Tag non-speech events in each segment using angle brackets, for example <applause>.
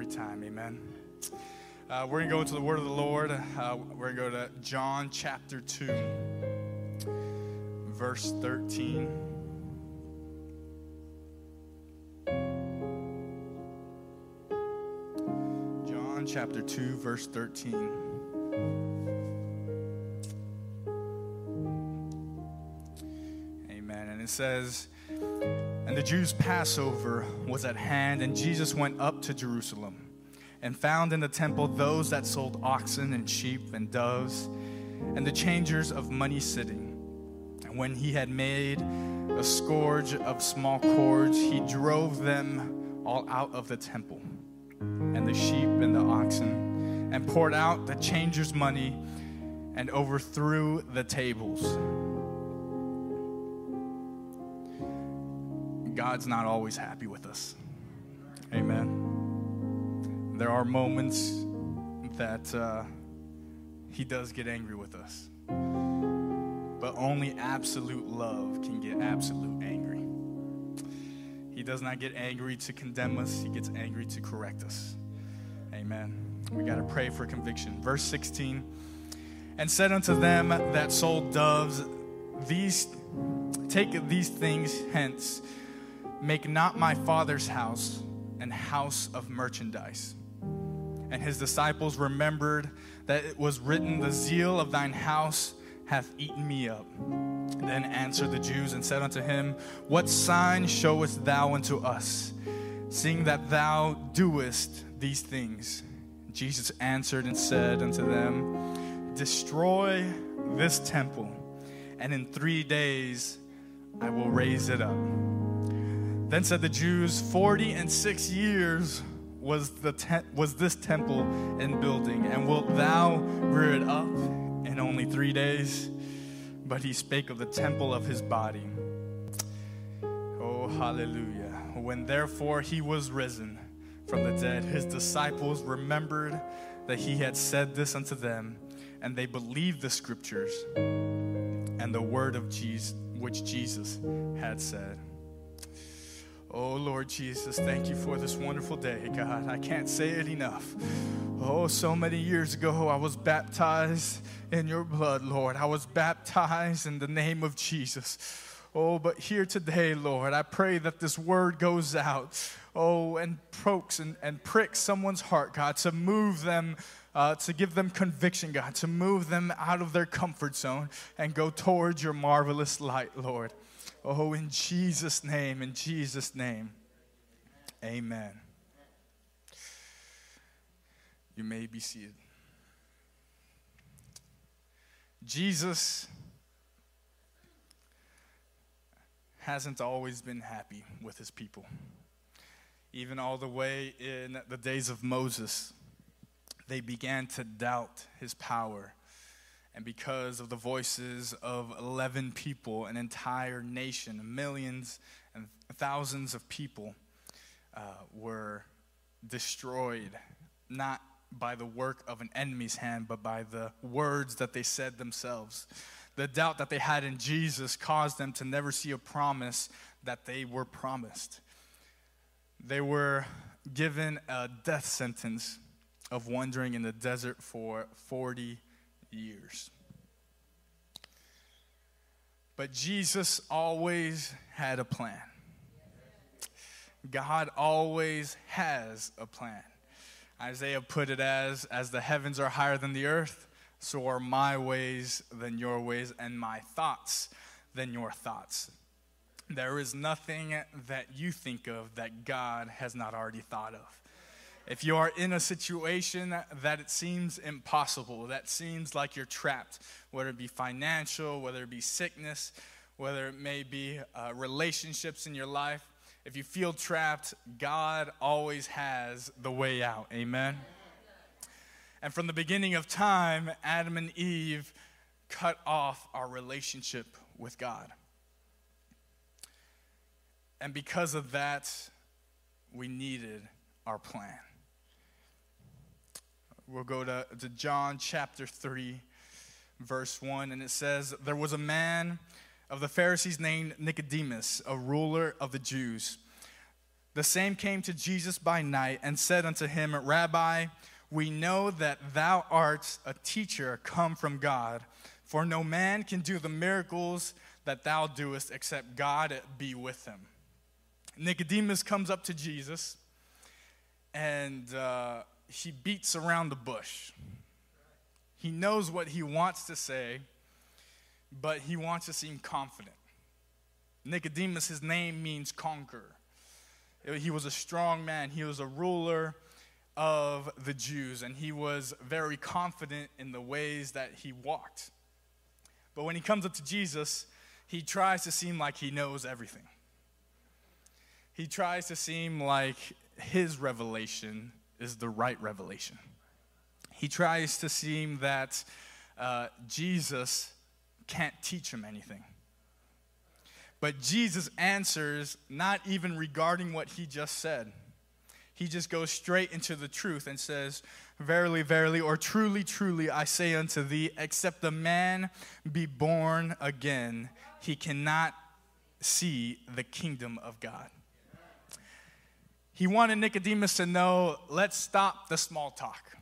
every time. Amen. Uh, we're going to go into the word of the Lord. Uh, we're going to go to John chapter 2, verse 13. John chapter 2, verse 13. Amen. And it says, And the Jews' Passover was at hand, and Jesus went up to Jerusalem and found in the temple those that sold oxen and sheep and doves and the changers of money sitting. And when he had made a scourge of small cords, he drove them all out of the temple, and the sheep and the oxen, and poured out the changers' money and overthrew the tables. God's not always happy with us. Amen. There are moments that uh, He does get angry with us, but only absolute love can get absolute angry. He does not get angry to condemn us, He gets angry to correct us. Amen. We got to pray for conviction. Verse 16 and said unto them that sold doves, These take these things hence Make not my father's house an house of merchandise. And his disciples remembered that it was written, The zeal of thine house hath eaten me up. Then answered the Jews and said unto him, What sign showest thou unto us, seeing that thou doest these things? Jesus answered and said unto them, Destroy this temple, and in three days I will raise it up. Then said the Jews, Forty and six years was, the te- was this temple in building, and wilt thou rear it up in only three days? But he spake of the temple of his body. Oh, hallelujah. When therefore he was risen from the dead, his disciples remembered that he had said this unto them, and they believed the scriptures and the word of Jesus, which Jesus had said. Oh, Lord Jesus, thank you for this wonderful day, God. I can't say it enough. Oh, so many years ago, I was baptized in your blood, Lord. I was baptized in the name of Jesus. Oh, but here today, Lord, I pray that this word goes out, oh, and pokes and, and pricks someone's heart, God, to move them, uh, to give them conviction, God, to move them out of their comfort zone and go towards your marvelous light, Lord. Oh, in Jesus' name, in Jesus' name. Amen. You may be seated. Jesus hasn't always been happy with his people. Even all the way in the days of Moses, they began to doubt his power and because of the voices of 11 people, an entire nation, millions and thousands of people uh, were destroyed, not by the work of an enemy's hand, but by the words that they said themselves. The doubt that they had in Jesus caused them to never see a promise that they were promised. They were given a death sentence of wandering in the desert for 40 years. But Jesus always had a plan. God always has a plan. Isaiah put it as as the heavens are higher than the earth, so are my ways than your ways and my thoughts than your thoughts. There is nothing that you think of that God has not already thought of if you are in a situation that it seems impossible, that seems like you're trapped, whether it be financial, whether it be sickness, whether it may be uh, relationships in your life, if you feel trapped, God always has the way out. Amen. And from the beginning of time, Adam and Eve cut off our relationship with God. And because of that, we needed our plan. We'll go to, to John chapter 3, verse 1, and it says, There was a man of the Pharisees named Nicodemus, a ruler of the Jews. The same came to Jesus by night and said unto him, Rabbi, we know that thou art a teacher come from God, for no man can do the miracles that thou doest except God be with him. Nicodemus comes up to Jesus and uh, he beats around the bush. He knows what he wants to say, but he wants to seem confident. Nicodemus, his name means conqueror. He was a strong man, he was a ruler of the Jews, and he was very confident in the ways that he walked. But when he comes up to Jesus, he tries to seem like he knows everything. He tries to seem like his revelation is the right revelation. He tries to seem that uh, Jesus can't teach him anything. But Jesus answers not even regarding what he just said. He just goes straight into the truth and says, Verily, verily, or truly, truly, I say unto thee, except the man be born again, he cannot see the kingdom of God. He wanted Nicodemus to know let's stop the small talk.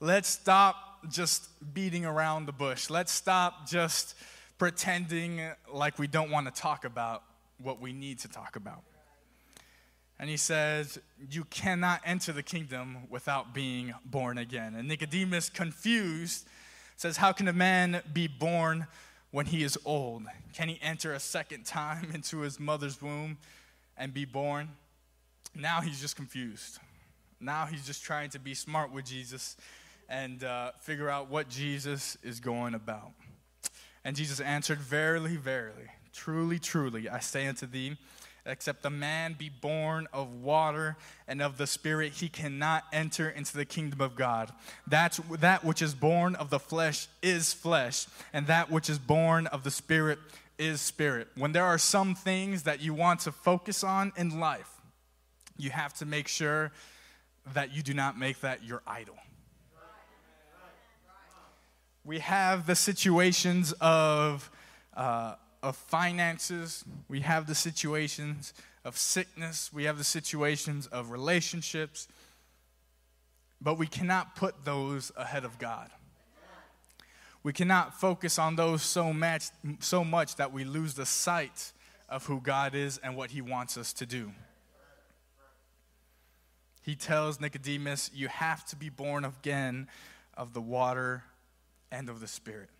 Let's stop just beating around the bush. Let's stop just pretending like we don't want to talk about what we need to talk about. And he says, You cannot enter the kingdom without being born again. And Nicodemus, confused, says, How can a man be born when he is old? Can he enter a second time <laughs> into his mother's womb and be born? Now he's just confused. Now he's just trying to be smart with Jesus and uh, figure out what Jesus is going about. And Jesus answered, Verily, verily, truly, truly, I say unto thee, except a man be born of water and of the Spirit, he cannot enter into the kingdom of God. That's, that which is born of the flesh is flesh, and that which is born of the Spirit is spirit. When there are some things that you want to focus on in life, you have to make sure that you do not make that your idol we have the situations of, uh, of finances, we have the situations of sickness, we have the situations of relationships, but we cannot put those ahead of God. We cannot focus on those so much, so much that we lose the sight of who God is and what He wants us to do. He tells Nicodemus, You have to be born again of the water and of the Spirit.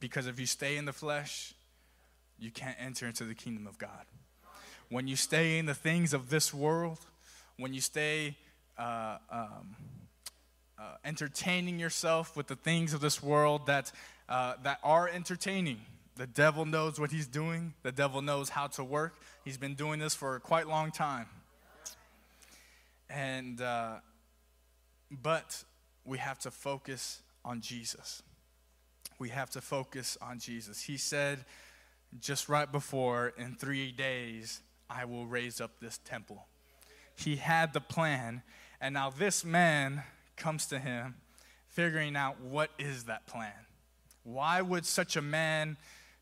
Because if you stay in the flesh, you can't enter into the kingdom of God. When you stay in the things of this world, when you stay uh, um, uh, entertaining yourself with the things of this world that, uh, that are entertaining, the devil knows what he's doing. The devil knows how to work. He's been doing this for quite a long time. And, uh, but we have to focus on Jesus. We have to focus on Jesus. He said just right before, in three days, I will raise up this temple. He had the plan, and now this man comes to him figuring out what is that plan. Why would such a man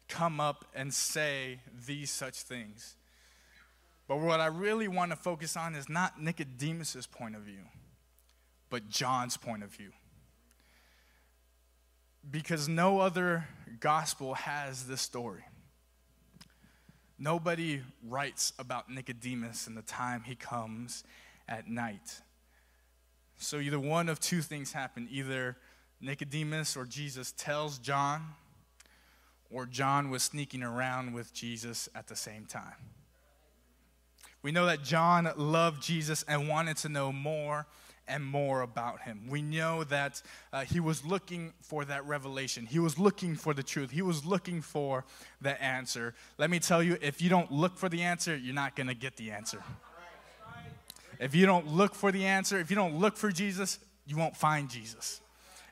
come up and say these such things? But what I really want to focus on is not Nicodemus's point of view, but John's point of view because no other gospel has this story. Nobody writes about Nicodemus and the time he comes at night. So either one of two things happen either Nicodemus or Jesus tells John, or John was sneaking around with Jesus at the same time. We know that John loved Jesus and wanted to know more and more about him. We know that uh, he was looking for that revelation. He was looking for the truth. He was looking for the answer. Let me tell you, if you don't look for the answer, you're not going to get the answer. If you don't look for the answer, if you don't look for Jesus, you won't find Jesus.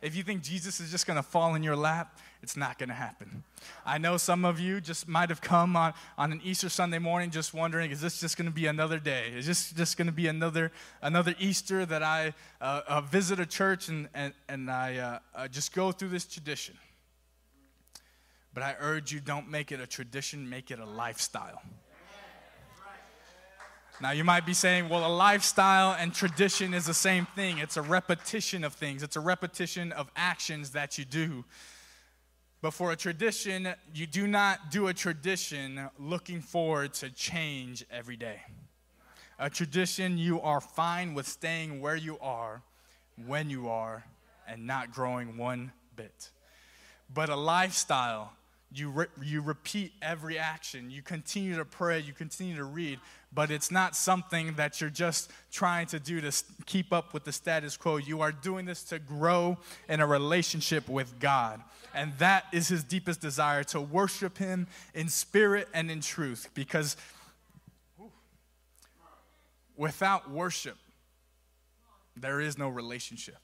If you think Jesus is just going to fall in your lap, it's not going to happen. I know some of you just might have come on, on an Easter Sunday morning just wondering, is this just going to be another day? Is this just going to be another, another Easter that I uh, uh, visit a church and, and, and I uh, uh just go through this tradition? But I urge you, don't make it a tradition, make it a lifestyle. Now, you might be saying, well, a lifestyle and tradition is the same thing. It's a repetition of things, it's a repetition of actions that you do. But for a tradition, you do not do a tradition looking forward to change every day. A tradition, you are fine with staying where you are, when you are, and not growing one bit. But a lifestyle, you, re- you repeat every action. You continue to pray, you continue to read, but it's not something that you're just trying to do to keep up with the status quo. You are doing this to grow in a relationship with God. And that is his deepest desire to worship him in spirit and in truth. Because without worship, there is no relationship.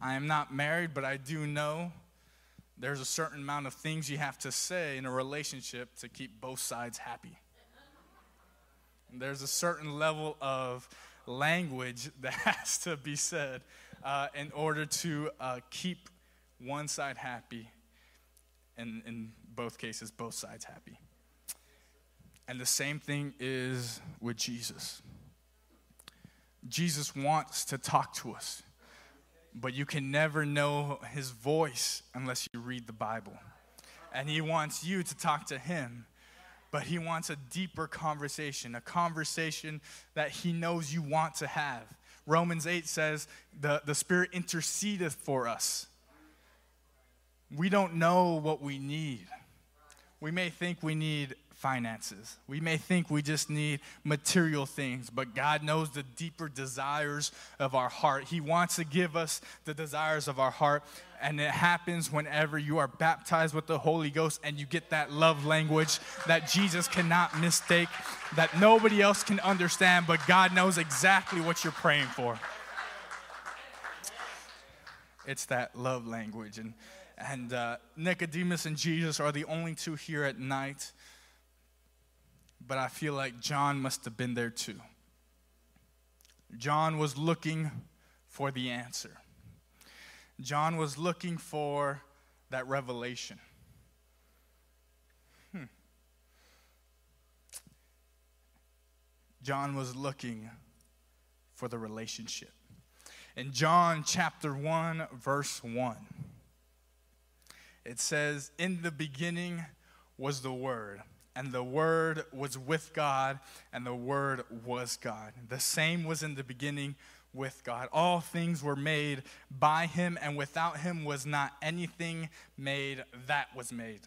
I am not married, but I do know there's a certain amount of things you have to say in a relationship to keep both sides happy. And there's a certain level of language <laughs> that has to be said uh, in order to uh, keep one side happy, and in both cases, both sides happy. And the same thing is with Jesus. Jesus wants to talk to us but you can never know his voice unless you read the Bible. And he wants you to talk to him, but he wants a deeper conversation, a conversation that he knows you want to have. Romans 8 says, the, the Spirit intercedeth for us. We don't know what we need. We may think we need finances. We may think we just need material things, but God knows the deeper desires of our heart. He wants to give us the desires of our heart, and it happens whenever you are baptized with the Holy Ghost and you get that love language that Jesus cannot mistake, that nobody else can understand, but God knows exactly what you're praying for. It's that love language. And, and uh, Nicodemus and Jesus are the only two here at night but I feel like John must have been there too. John was looking for the answer. John was looking for that revelation. Hmm. John was looking for the relationship. In John chapter 1, verse 1, it says, In the beginning was the Word and the Word was with God, and the Word was God. The same was in the beginning with God. All things were made by Him, and without Him was not anything made that was made.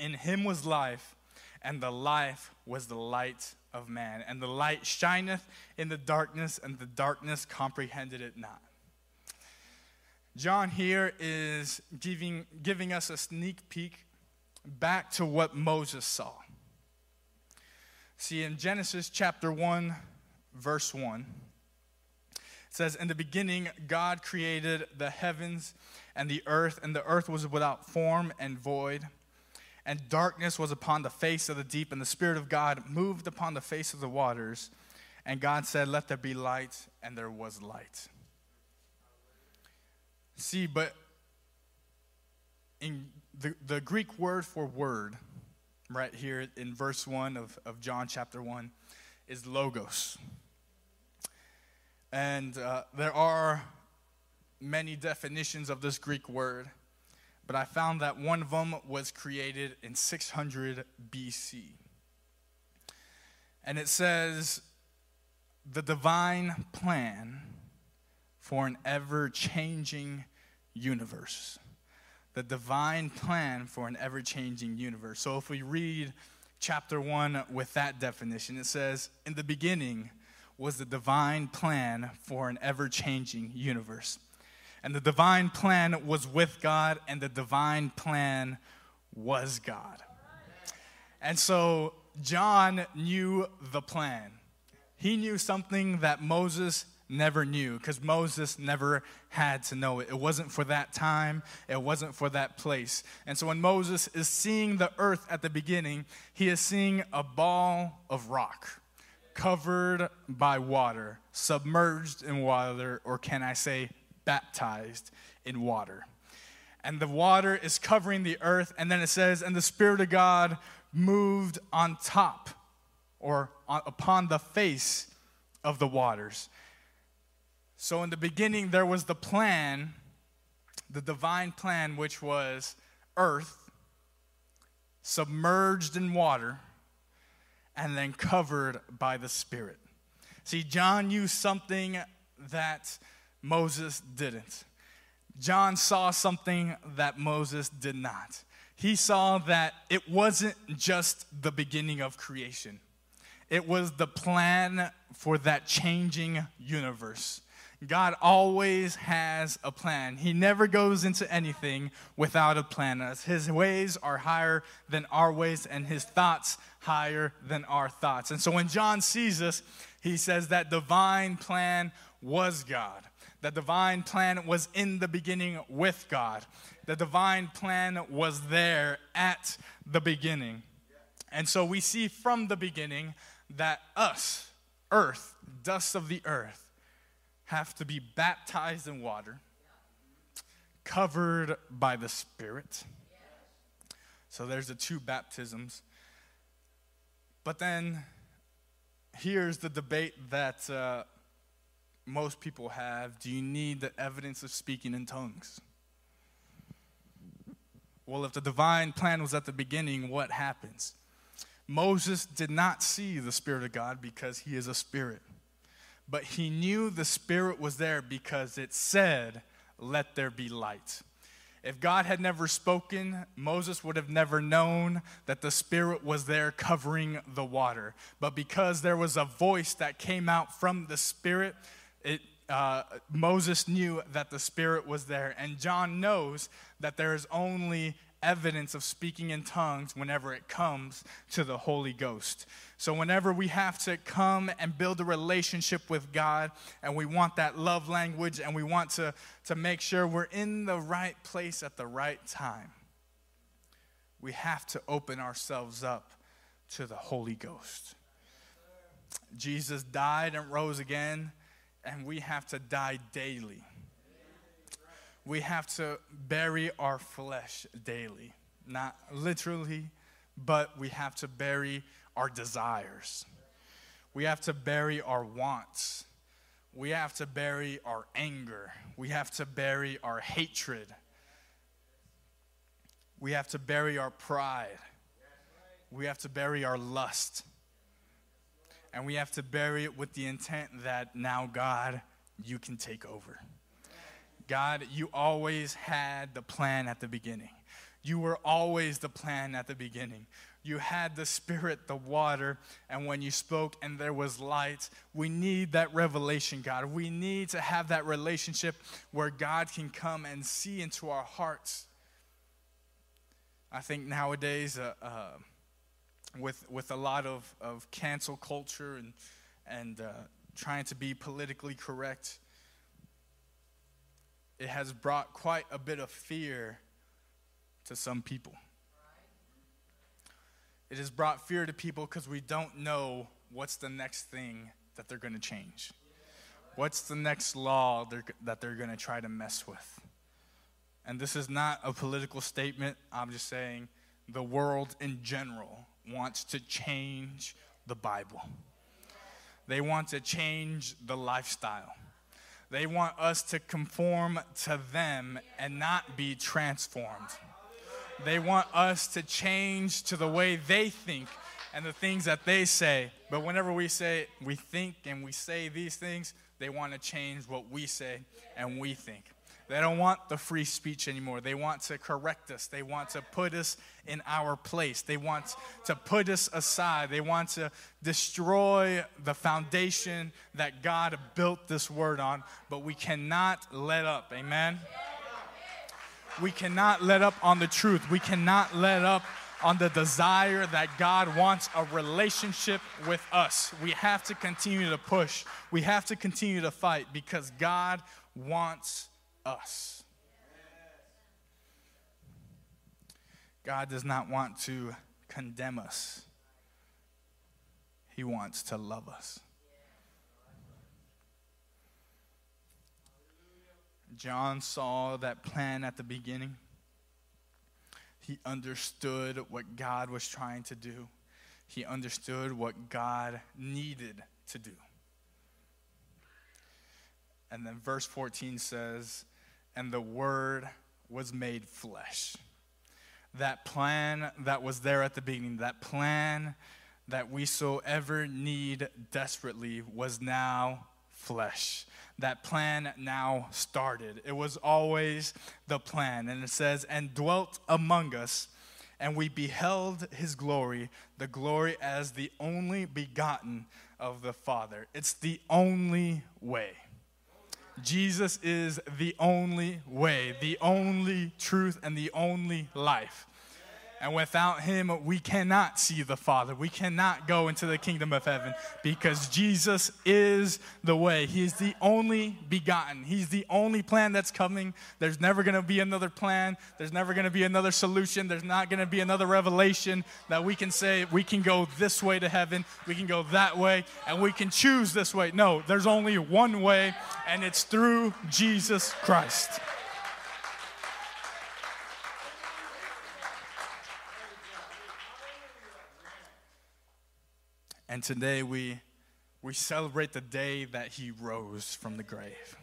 In Him was life, and the life was the light of man. And the light shineth in the darkness, and the darkness comprehended it not. John here is giving, giving us a sneak peek back to what Moses saw. See, in Genesis chapter 1, verse 1, it says, In the beginning, God created the heavens and the earth, and the earth was without form and void. And darkness was upon the face of the deep, and the Spirit of God moved upon the face of the waters. And God said, Let there be light, and there was light. See, but in the, the Greek word for word right here in verse 1 of, of John chapter 1 is logos. And uh, there are many definitions of this Greek word, but I found that one of them was created in 600 BC. And it says, the divine plan for an ever changing universe the divine plan for an ever changing universe. So if we read chapter 1 with that definition, it says, In the beginning was the divine plan for an ever changing universe. And the divine plan was with God, and the divine plan was God. And so John knew the plan. He knew something that Moses never knew because Moses never had to know it. It wasn't for that time, it wasn't for that place. And so when Moses is seeing the earth at the beginning, he is seeing a ball of rock covered by water, submerged in water, or can I say, baptized in water. And the water is covering the earth, and then it says, and the Spirit of God moved on top or on, upon the face of the waters. So, in the beginning, there was the plan, the divine plan, which was earth submerged in water and then covered by the Spirit. See, John used something that Moses didn't. John saw something that Moses did not. He saw that it wasn't just the beginning of creation, it was the plan for that changing universe. God always has a plan. He never goes into anything without a plan. As his ways are higher than our ways, and his thoughts higher than our thoughts. And so when John sees us, he says that divine plan was God. The divine plan was in the beginning with God. The divine plan was there at the beginning. And so we see from the beginning that us, earth, dust of the earth, have to be baptized in water, covered by the Spirit. So there's the two baptisms. But then here's the debate that uh, most people have do you need the evidence of speaking in tongues? Well, if the divine plan was at the beginning, what happens? Moses did not see the Spirit of God because he is a spirit. But he knew the Spirit was there because it said, Let there be light. If God had never spoken, Moses would have never known that the Spirit was there covering the water. But because there was a voice that came out from the Spirit, it, uh, Moses knew that the Spirit was there. And John knows that there is only evidence of speaking in tongues whenever it comes to the Holy Ghost. So, whenever we have to come and build a relationship with God, and we want that love language, and we want to, to make sure we're in the right place at the right time, we have to open ourselves up to the Holy Ghost. Jesus died and rose again, and we have to die daily we have to bury our flesh daily. Not literally, but we have to bury our desires. We have to bury our wants. We have to bury our anger. We have to bury our hatred. We have to bury our pride. We have to bury our lust. And we have to bury it with the intent that now, God, you can take over. God, you always had the plan at the beginning. You were always the plan at the beginning. You had the spirit, the water, and when you spoke and there was light, we need that revelation, God. We need to have that relationship where God can come and see into our hearts. I think nowadays, uh, uh, with, with a lot of, of cancel culture and, and uh, trying to be politically correct, it has brought quite a bit of fear to some people. It has brought fear to people because we don't know what's the next thing that they're going to change. What's the next law they're, that they're going to try to mess with? And this is not a political statement. I'm just saying the world in general wants to change the Bible. They want to change the lifestyle. They want us to conform to them and not be transformed. They want us to change to the way they think and the things that they say. But whenever we say, we think and we say these things, they want to change what we say and we think. They don't want the free speech anymore. They want to correct us. They want to put us in our place. They want to put us aside. They want to destroy the foundation that God built this word on, but we cannot let up. Amen? We cannot let up on the truth. We cannot let up on the desire that God wants a relationship with us. We have to continue to push. We have to continue to fight because God wants us. God does not want to condemn us, He wants to love us. John saw that plan at the beginning. He understood what God was trying to do. He understood what God needed to do. And then verse 14 says, And the Word was made flesh. That plan that was there at the beginning, that plan that we so ever need desperately, was now flesh. That plan now started. It was always the plan. And it says, And dwelt among us, and we beheld his glory, the glory as the only begotten of the Father. It's the only way. Jesus is the only way, the only truth, and the only life. And without him, we cannot see the Father. We cannot go into the kingdom of heaven because Jesus is the way. He is the only begotten. He's the only plan that's coming. There's never going to be another plan. There's never going to be another solution. There's not going to be another revelation that we can say we can go this way to heaven, we can go that way, and we can choose this way. No, there's only one way, and it's through Jesus Christ. And today we, we celebrate the day that he rose from the grave.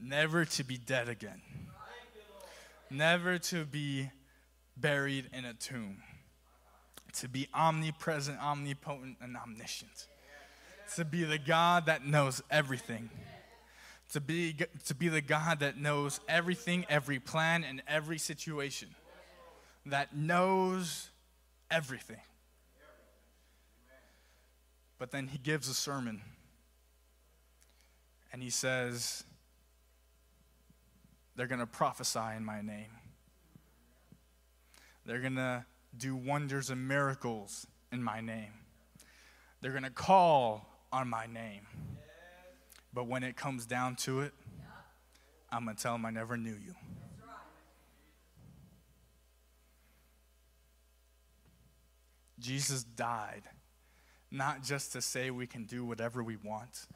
Never to be dead again. Never to be buried in a tomb. To be omnipresent, omnipotent, and omniscient. To be the God that knows everything. To be, to be the God that knows everything, every plan, and every situation. That knows everything. But then he gives a sermon and he says, They're going to prophesy in my name. They're going to do wonders and miracles in my name. They're going to call on my name. But when it comes down to it, I'm going to tell them I never knew you. Jesus died not just to say we can do whatever we want.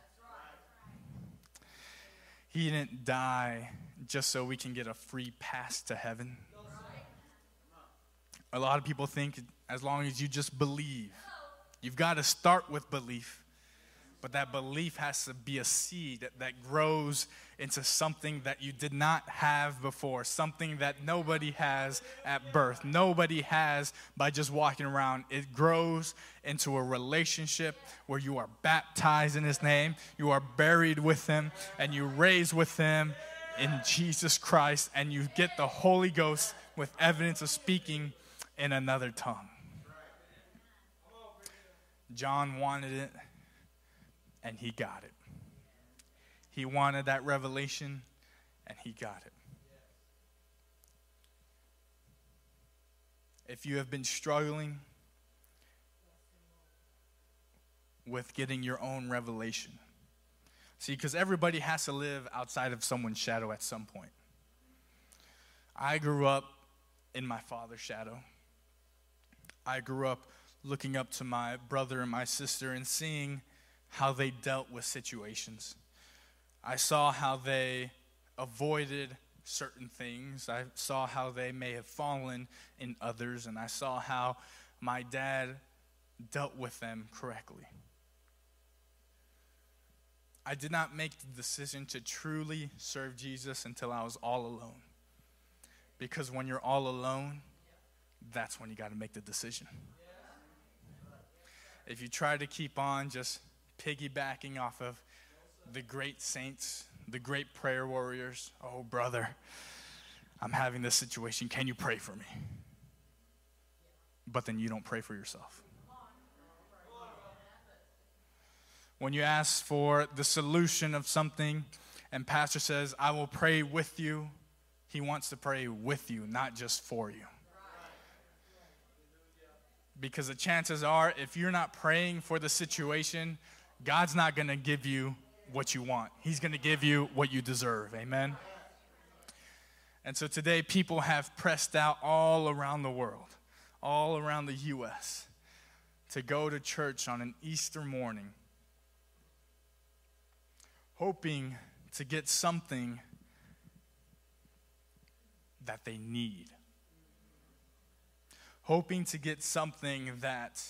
He didn't die just so we can get a free pass to heaven. A lot of people think as long as you just believe, you've got to start with belief. But that belief has to be a seed that grows into something that you did not have before, something that nobody has at birth, nobody has by just walking around. It grows into a relationship where you are baptized in His name, you are buried with Him, and you raise with Him in Jesus Christ, and you get the Holy Ghost with evidence of speaking in another tongue. John wanted it and he got it. He wanted that revelation, and he got it. If you have been struggling with getting your own revelation, see, because everybody has to live outside of someone's shadow at some point. I grew up in my father's shadow. I grew up looking up to my brother and my sister and seeing how they dealt with situations. I saw how they avoided certain things. I saw how they may have fallen in others, and I saw how my dad dealt with them correctly. I did not make the decision to truly serve Jesus until I was all alone. Because when you're all alone, that's when you got to make the decision. If you try to keep on just piggybacking off of the great saints, the great prayer warriors. Oh, brother, I'm having this situation. Can you pray for me? But then you don't pray for yourself. When you ask for the solution of something, and pastor says, I will pray with you, he wants to pray with you, not just for you. Because the chances are, if you're not praying for the situation, God's not going to give you what you want, He's going to give you what you deserve. Amen? And so today, people have pressed out all around the world, all around the U.S., to go to church on an Easter morning, hoping to get something that they need. hoping to get something that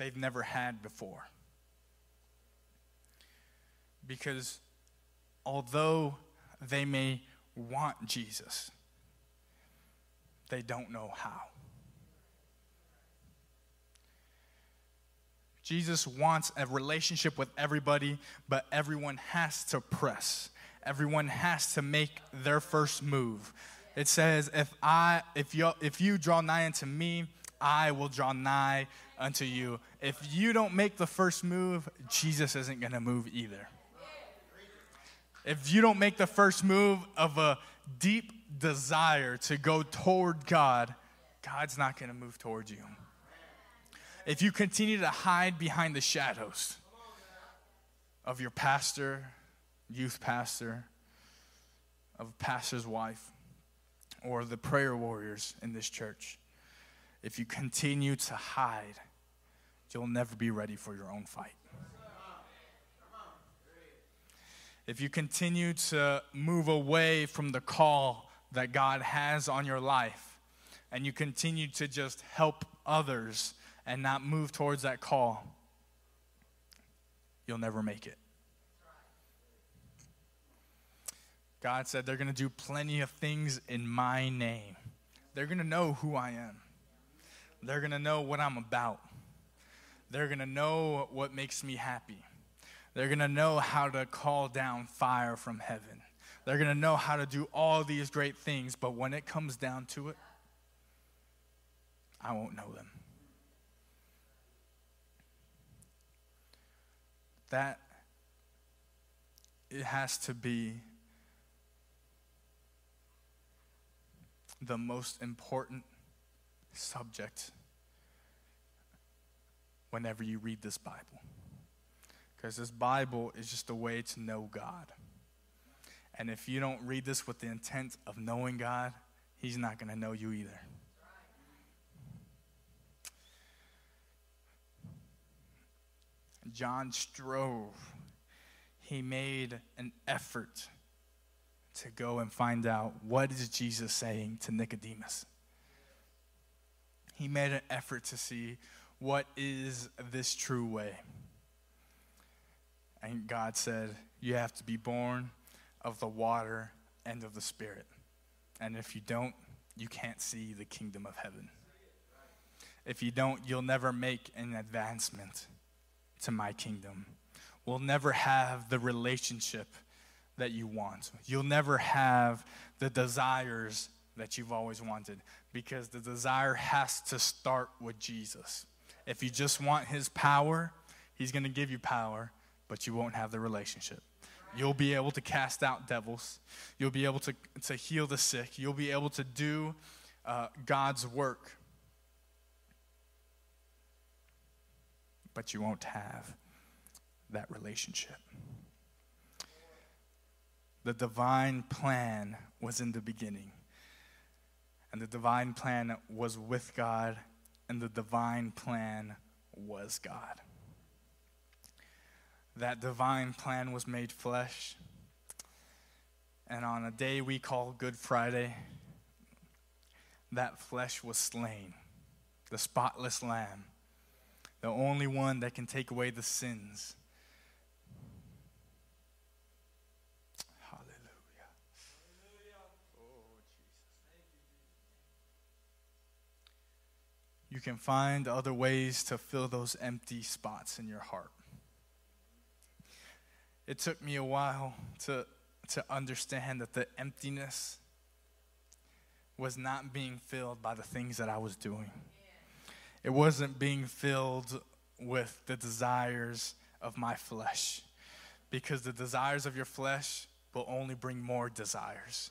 they've never had before. Because although they may want Jesus, they don't know how. Jesus wants a relationship with everybody, but everyone has to press. Everyone has to make their first move. It says, if I if you if you draw nigh unto me, I will draw nigh unto you. If you don't make the first move, Jesus isn't going to move either. If you don't make the first move of a deep desire to go toward God, God's not going to move towards you. If you continue to hide behind the shadows of your pastor, youth pastor, of pastor's wife, or the prayer warriors in this church, if you continue to hide, you'll never be ready for your own fight. If you continue to move away from the call that God has on your life, and you continue to just help others and not move towards that call, you'll never make it. God said they're going to do plenty of things in my name. They're going to know who I am. They're going to know what I'm about. They're going to know what makes me happy. They're going to know how to call down fire from heaven. They're going to know how to do all these great things, but when it comes down to it, I won't know them. That it has to be the most important subject whenever you read this Bible. Because this Bible is just a way to know God. And if you don't read this with the intent of knowing God, He's not going to know you either. John strove. He made an effort to go and find out what is Jesus saying to Nicodemus. He made an effort to see what is this true way. And God said, You have to be born of the water and of the Spirit. And if you don't, you can't see the kingdom of heaven. If you don't, you'll never make an advancement to my kingdom. We'll never have the relationship that you want. You'll never have the desires that you've always wanted because the desire has to start with Jesus. If you just want his power, he's going to give you power, but you won't have the relationship. You'll be able to cast out devils. You'll be able to, to heal the sick. You'll be able to do uh, God's work. But you won't have that relationship. The divine plan was in the beginning. And the divine plan was with God, and the divine plan was God. That divine plan was made flesh. And on a day we call Good Friday, that flesh was slain, the spotless lamb, the only one that can take away the sins you can find other ways to fill those empty spots in your heart. It took me a while to, to understand that the emptiness was not being filled by the things that I was doing. It wasn't being filled with the desires of my flesh, because the desires of your flesh will only bring more desires.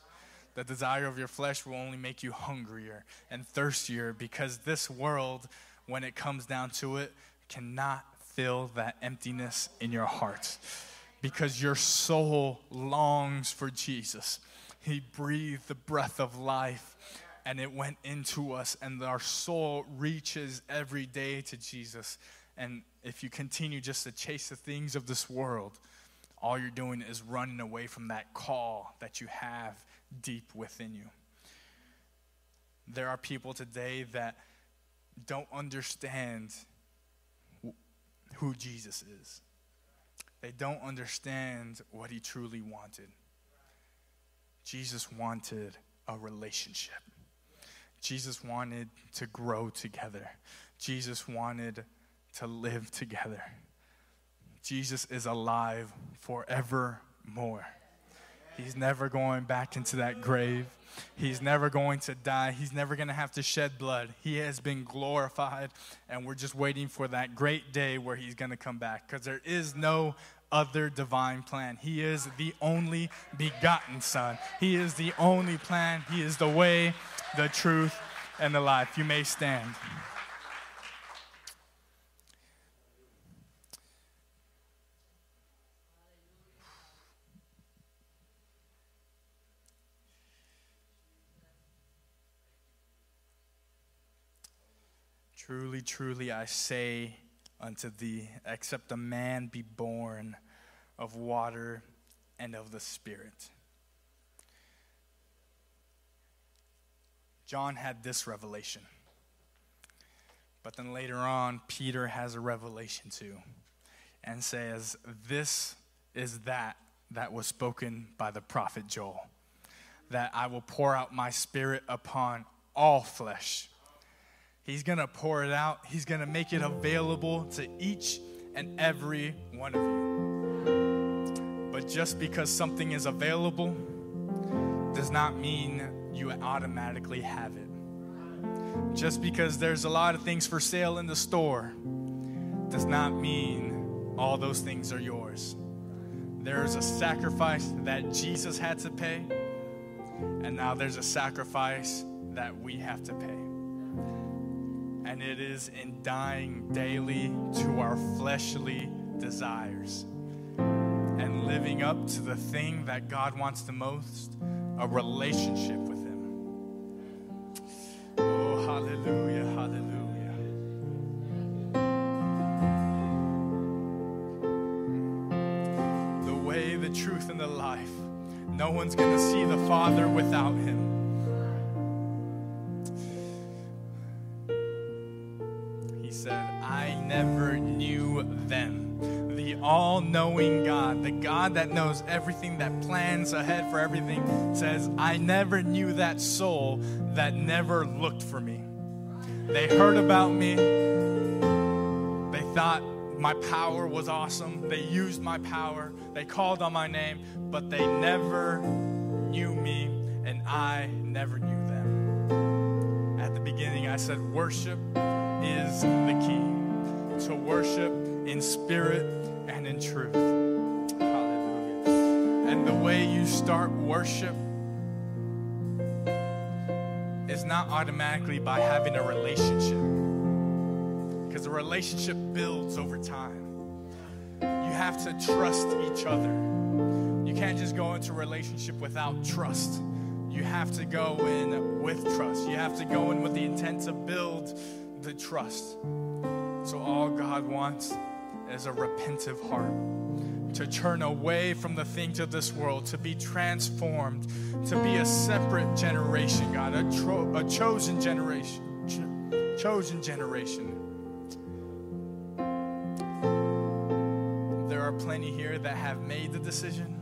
The desire of your flesh will only make you hungrier and thirstier because this world, when it comes down to it, cannot fill that emptiness in your heart because your soul longs for Jesus. He breathed the breath of life and it went into us, and our soul reaches every day to Jesus. And if you continue just to chase the things of this world, all you're doing is running away from that call that you have deep within you. there are people today that don't understand who Jesus is. They don't understand what he truly wanted. Jesus wanted a relationship. Jesus wanted to grow together. Jesus wanted to live together. Jesus is alive forevermore. He's never going back into that grave. He's never going to die. He's never going to have to shed blood. He has been glorified, and we're just waiting for that great day where he's going to come back because there is no other divine plan. He is the only begotten Son. He is the only plan. He is the way, the truth, and the life. You may stand. Truly, truly, I say unto thee, except a man be born of water and of the Spirit. John had this revelation. But then later on, Peter has a revelation too and says, This is that that was spoken by the prophet Joel, that I will pour out my spirit upon all flesh. He's going to pour it out. He's going to make it available to each and every one of you. But just because something is available does not mean you automatically have it. Just because there's a lot of things for sale in the store does not mean all those things are yours. There is a sacrifice that Jesus had to pay, and now there's a sacrifice that we have to pay and it is in dying daily to our fleshly desires and living up to the thing that God wants the most a relationship with Him. Oh, hallelujah, hallelujah. The way, the truth, and the life. No one's going to see the Father without Him. All knowing God, the God that knows everything, that plans ahead for everything, says, I never knew that soul that never looked for me. They heard about me, they thought my power was awesome, they used my power, they called on my name, but they never knew me, and I never knew them. At the beginning, I said, Worship is the key to worship in spirit and in truth. Hallelujah. And the way you start worship is not automatically by having a relationship, because a relationship builds over time. You have to trust each other. You can't just go into a relationship without trust. You have to go in with trust. You have to go in with the intent to build the trust. All God wants is a repentive heart, to turn away from the things of this world, to be transformed, to be a separate generation, God, a, tro- a chosen generation, Ch- chosen generation. There are plenty here that have made the decision.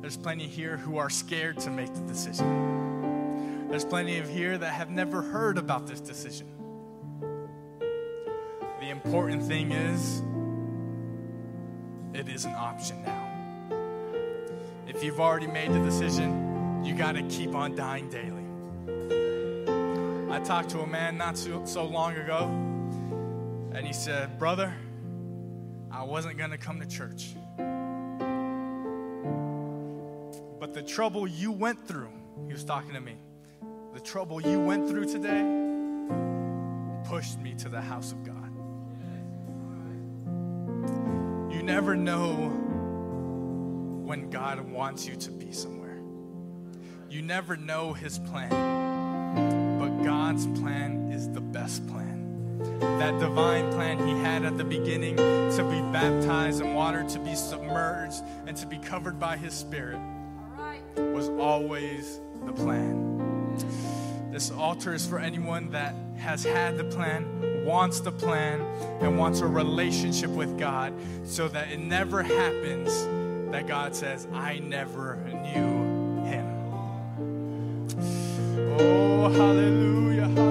There's plenty here who are scared to make the decision. There's plenty of here that have never heard about this decision. Important thing is it is an option now. If you've already made the decision, you got to keep on dying daily. I talked to a man not so, so long ago, and he said, Brother, I wasn't going to come to church. But the trouble you went through, he was talking to me, the trouble you went through today pushed me to the house of God. Never know when God wants you to be somewhere. You never know His plan. But God's plan is the best plan. That divine plan He had at the beginning to be baptized in water, to be submerged, and to be covered by His Spirit was always the plan. This altar is for anyone that has had the plan, wants the plan, and wants a relationship with God so that it never happens that God says, I never knew him. Oh, hallelujah.